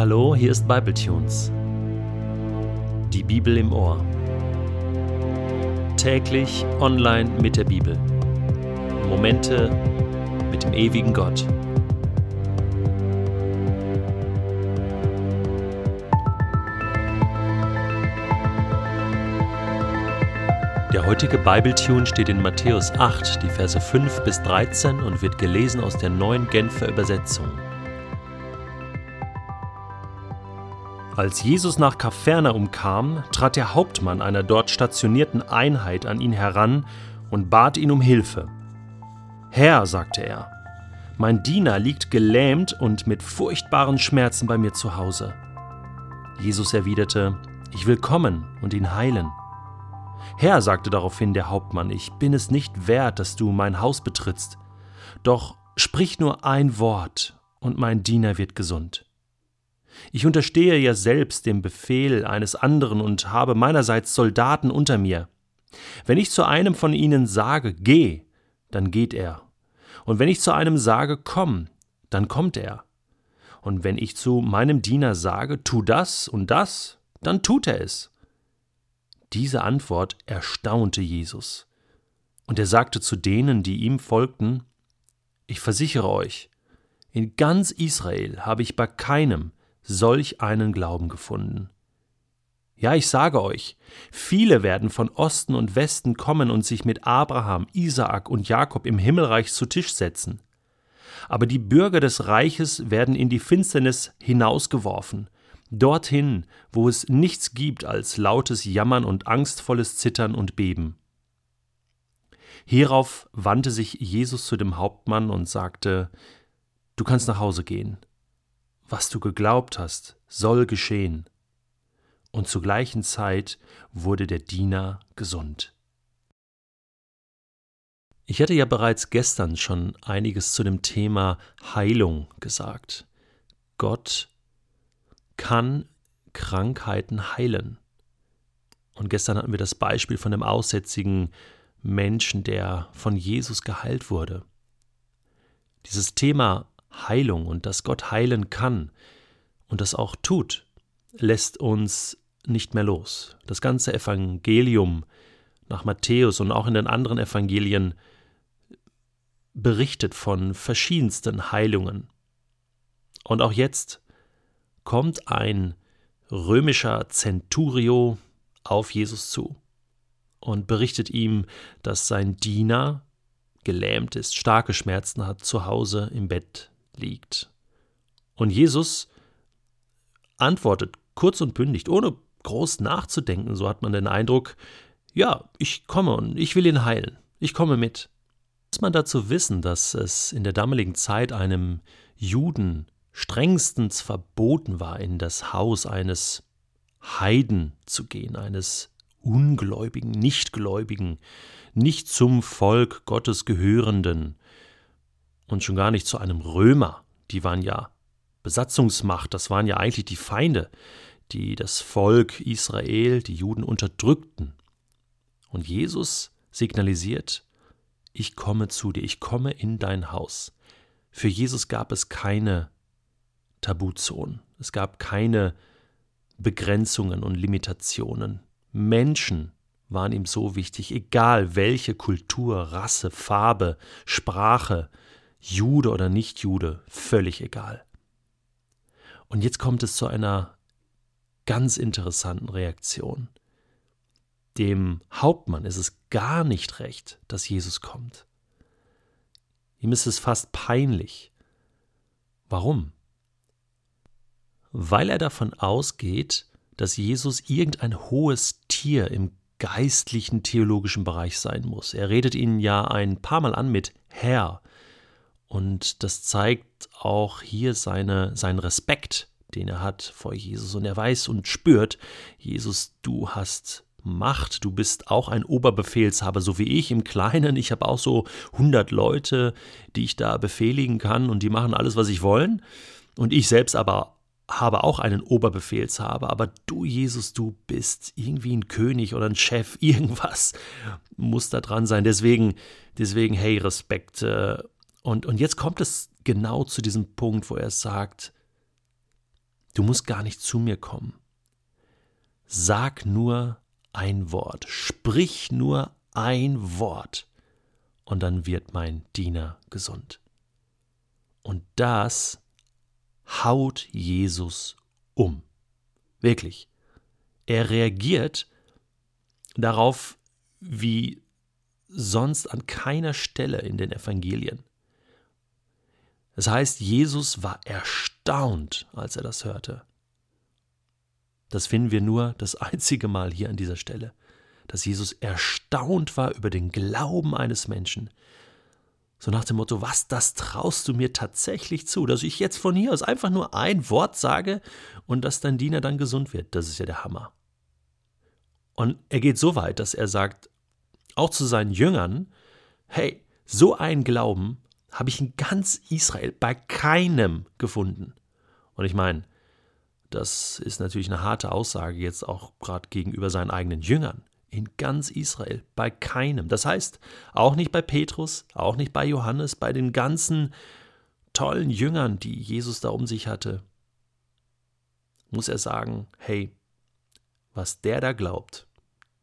Hallo, hier ist Bibletunes. Die Bibel im Ohr. Täglich online mit der Bibel. Momente mit dem ewigen Gott. Der heutige Bibletune steht in Matthäus 8, die Verse 5 bis 13 und wird gelesen aus der neuen Genfer Übersetzung. Als Jesus nach Kapharnaum kam, trat der Hauptmann einer dort stationierten Einheit an ihn heran und bat ihn um Hilfe. Herr, sagte er, mein Diener liegt gelähmt und mit furchtbaren Schmerzen bei mir zu Hause. Jesus erwiderte, ich will kommen und ihn heilen. Herr, sagte daraufhin der Hauptmann, ich bin es nicht wert, dass du mein Haus betrittst. Doch sprich nur ein Wort, und mein Diener wird gesund. Ich unterstehe ja selbst dem Befehl eines anderen und habe meinerseits Soldaten unter mir. Wenn ich zu einem von ihnen sage, geh, dann geht er. Und wenn ich zu einem sage, komm, dann kommt er. Und wenn ich zu meinem Diener sage, tu das und das, dann tut er es. Diese Antwort erstaunte Jesus. Und er sagte zu denen, die ihm folgten, Ich versichere euch, in ganz Israel habe ich bei keinem solch einen Glauben gefunden. Ja, ich sage euch, viele werden von Osten und Westen kommen und sich mit Abraham, Isaak und Jakob im Himmelreich zu Tisch setzen. Aber die Bürger des Reiches werden in die Finsternis hinausgeworfen, dorthin, wo es nichts gibt als lautes Jammern und angstvolles Zittern und Beben. Hierauf wandte sich Jesus zu dem Hauptmann und sagte Du kannst nach Hause gehen was du geglaubt hast, soll geschehen. Und zur gleichen Zeit wurde der Diener gesund. Ich hatte ja bereits gestern schon einiges zu dem Thema Heilung gesagt. Gott kann Krankheiten heilen. Und gestern hatten wir das Beispiel von dem aussätzigen Menschen, der von Jesus geheilt wurde. Dieses Thema Heilung und dass Gott heilen kann und das auch tut, lässt uns nicht mehr los. Das ganze Evangelium nach Matthäus und auch in den anderen Evangelien berichtet von verschiedensten Heilungen. Und auch jetzt kommt ein römischer Centurio auf Jesus zu und berichtet ihm, dass sein Diener gelähmt ist, starke Schmerzen hat, zu Hause im Bett liegt. Und Jesus antwortet kurz und bündig, ohne groß nachzudenken, so hat man den Eindruck, ja, ich komme und ich will ihn heilen, ich komme mit. Muss man dazu wissen, dass es in der damaligen Zeit einem Juden strengstens verboten war, in das Haus eines Heiden zu gehen, eines Ungläubigen, Nichtgläubigen, nicht zum Volk Gottes gehörenden, und schon gar nicht zu einem Römer. Die waren ja Besatzungsmacht, das waren ja eigentlich die Feinde, die das Volk Israel, die Juden unterdrückten. Und Jesus signalisiert, ich komme zu dir, ich komme in dein Haus. Für Jesus gab es keine Tabuzonen, es gab keine Begrenzungen und Limitationen. Menschen waren ihm so wichtig, egal welche Kultur, Rasse, Farbe, Sprache, Jude oder nicht Jude, völlig egal. Und jetzt kommt es zu einer ganz interessanten Reaktion. Dem Hauptmann ist es gar nicht recht, dass Jesus kommt. Ihm ist es fast peinlich. Warum? Weil er davon ausgeht, dass Jesus irgendein hohes Tier im geistlichen theologischen Bereich sein muss. Er redet ihn ja ein paar Mal an mit Herr, und das zeigt auch hier seine, seinen Respekt, den er hat vor Jesus. Und er weiß und spürt, Jesus, du hast Macht, du bist auch ein Oberbefehlshaber, so wie ich im Kleinen. Ich habe auch so 100 Leute, die ich da befehligen kann und die machen alles, was ich wollen. Und ich selbst aber habe auch einen Oberbefehlshaber, aber du, Jesus, du bist irgendwie ein König oder ein Chef, irgendwas muss da dran sein. Deswegen, deswegen, hey, Respekt. Und, und jetzt kommt es genau zu diesem Punkt, wo er sagt, Du musst gar nicht zu mir kommen. Sag nur ein Wort, sprich nur ein Wort, und dann wird mein Diener gesund. Und das haut Jesus um. Wirklich. Er reagiert darauf wie sonst an keiner Stelle in den Evangelien. Das heißt, Jesus war erstaunt, als er das hörte. Das finden wir nur das einzige Mal hier an dieser Stelle, dass Jesus erstaunt war über den Glauben eines Menschen. So nach dem Motto, was, das traust du mir tatsächlich zu, dass ich jetzt von hier aus einfach nur ein Wort sage und dass dein Diener dann gesund wird. Das ist ja der Hammer. Und er geht so weit, dass er sagt, auch zu seinen Jüngern, hey, so einen Glauben habe ich in ganz Israel bei keinem gefunden. Und ich meine, das ist natürlich eine harte Aussage jetzt auch gerade gegenüber seinen eigenen Jüngern. In ganz Israel, bei keinem. Das heißt, auch nicht bei Petrus, auch nicht bei Johannes, bei den ganzen tollen Jüngern, die Jesus da um sich hatte, muss er sagen, hey, was der da glaubt,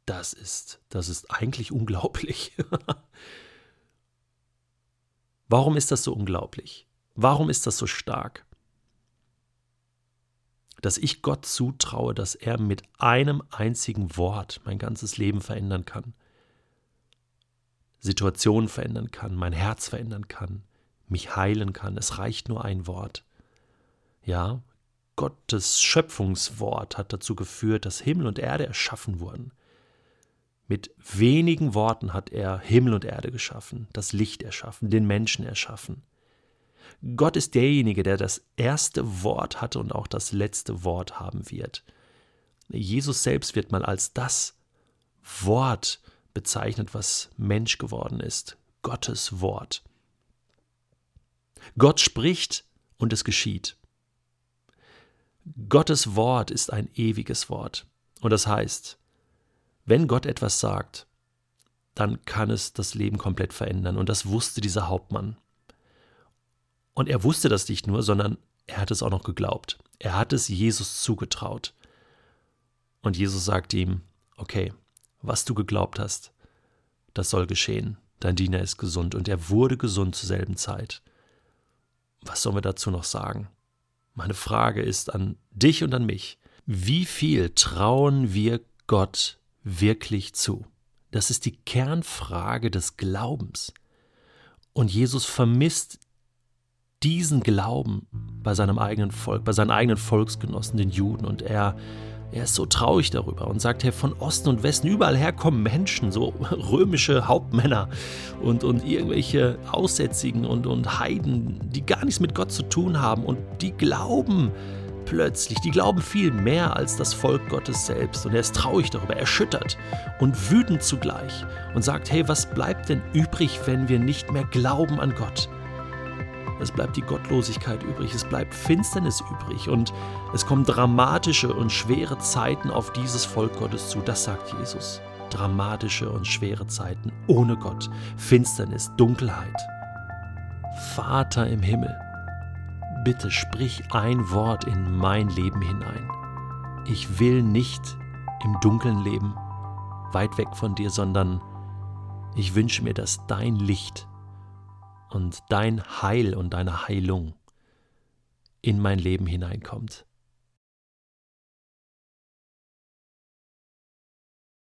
das ist, das ist eigentlich unglaublich. Warum ist das so unglaublich? Warum ist das so stark? Dass ich Gott zutraue, dass er mit einem einzigen Wort mein ganzes Leben verändern kann, Situationen verändern kann, mein Herz verändern kann, mich heilen kann. Es reicht nur ein Wort. Ja, Gottes Schöpfungswort hat dazu geführt, dass Himmel und Erde erschaffen wurden. Mit wenigen Worten hat er Himmel und Erde geschaffen, das Licht erschaffen, den Menschen erschaffen. Gott ist derjenige, der das erste Wort hatte und auch das letzte Wort haben wird. Jesus selbst wird mal als das Wort bezeichnet, was Mensch geworden ist. Gottes Wort. Gott spricht und es geschieht. Gottes Wort ist ein ewiges Wort. Und das heißt, wenn Gott etwas sagt, dann kann es das Leben komplett verändern. Und das wusste dieser Hauptmann. Und er wusste das nicht nur, sondern er hat es auch noch geglaubt. Er hat es Jesus zugetraut. Und Jesus sagt ihm, okay, was du geglaubt hast, das soll geschehen. Dein Diener ist gesund. Und er wurde gesund zur selben Zeit. Was sollen wir dazu noch sagen? Meine Frage ist an dich und an mich. Wie viel trauen wir Gott wirklich zu? Das ist die Kernfrage des Glaubens. Und Jesus vermisst diesen Glauben bei seinem eigenen Volk, bei seinen eigenen Volksgenossen, den Juden. Und er, er ist so traurig darüber und sagt, Herr, von Osten und Westen, überall her kommen Menschen, so römische Hauptmänner und, und irgendwelche Aussätzigen und, und Heiden, die gar nichts mit Gott zu tun haben und die glauben, plötzlich, die glauben viel mehr als das Volk Gottes selbst. Und er ist traurig darüber, erschüttert und wütend zugleich und sagt, hey, was bleibt denn übrig, wenn wir nicht mehr glauben an Gott? Es bleibt die Gottlosigkeit übrig, es bleibt Finsternis übrig und es kommen dramatische und schwere Zeiten auf dieses Volk Gottes zu, das sagt Jesus. Dramatische und schwere Zeiten ohne Gott, Finsternis, Dunkelheit. Vater im Himmel, bitte sprich ein Wort in mein Leben hinein. Ich will nicht im Dunkeln leben, weit weg von dir, sondern ich wünsche mir, dass dein Licht und dein Heil und deine Heilung in mein Leben hineinkommt.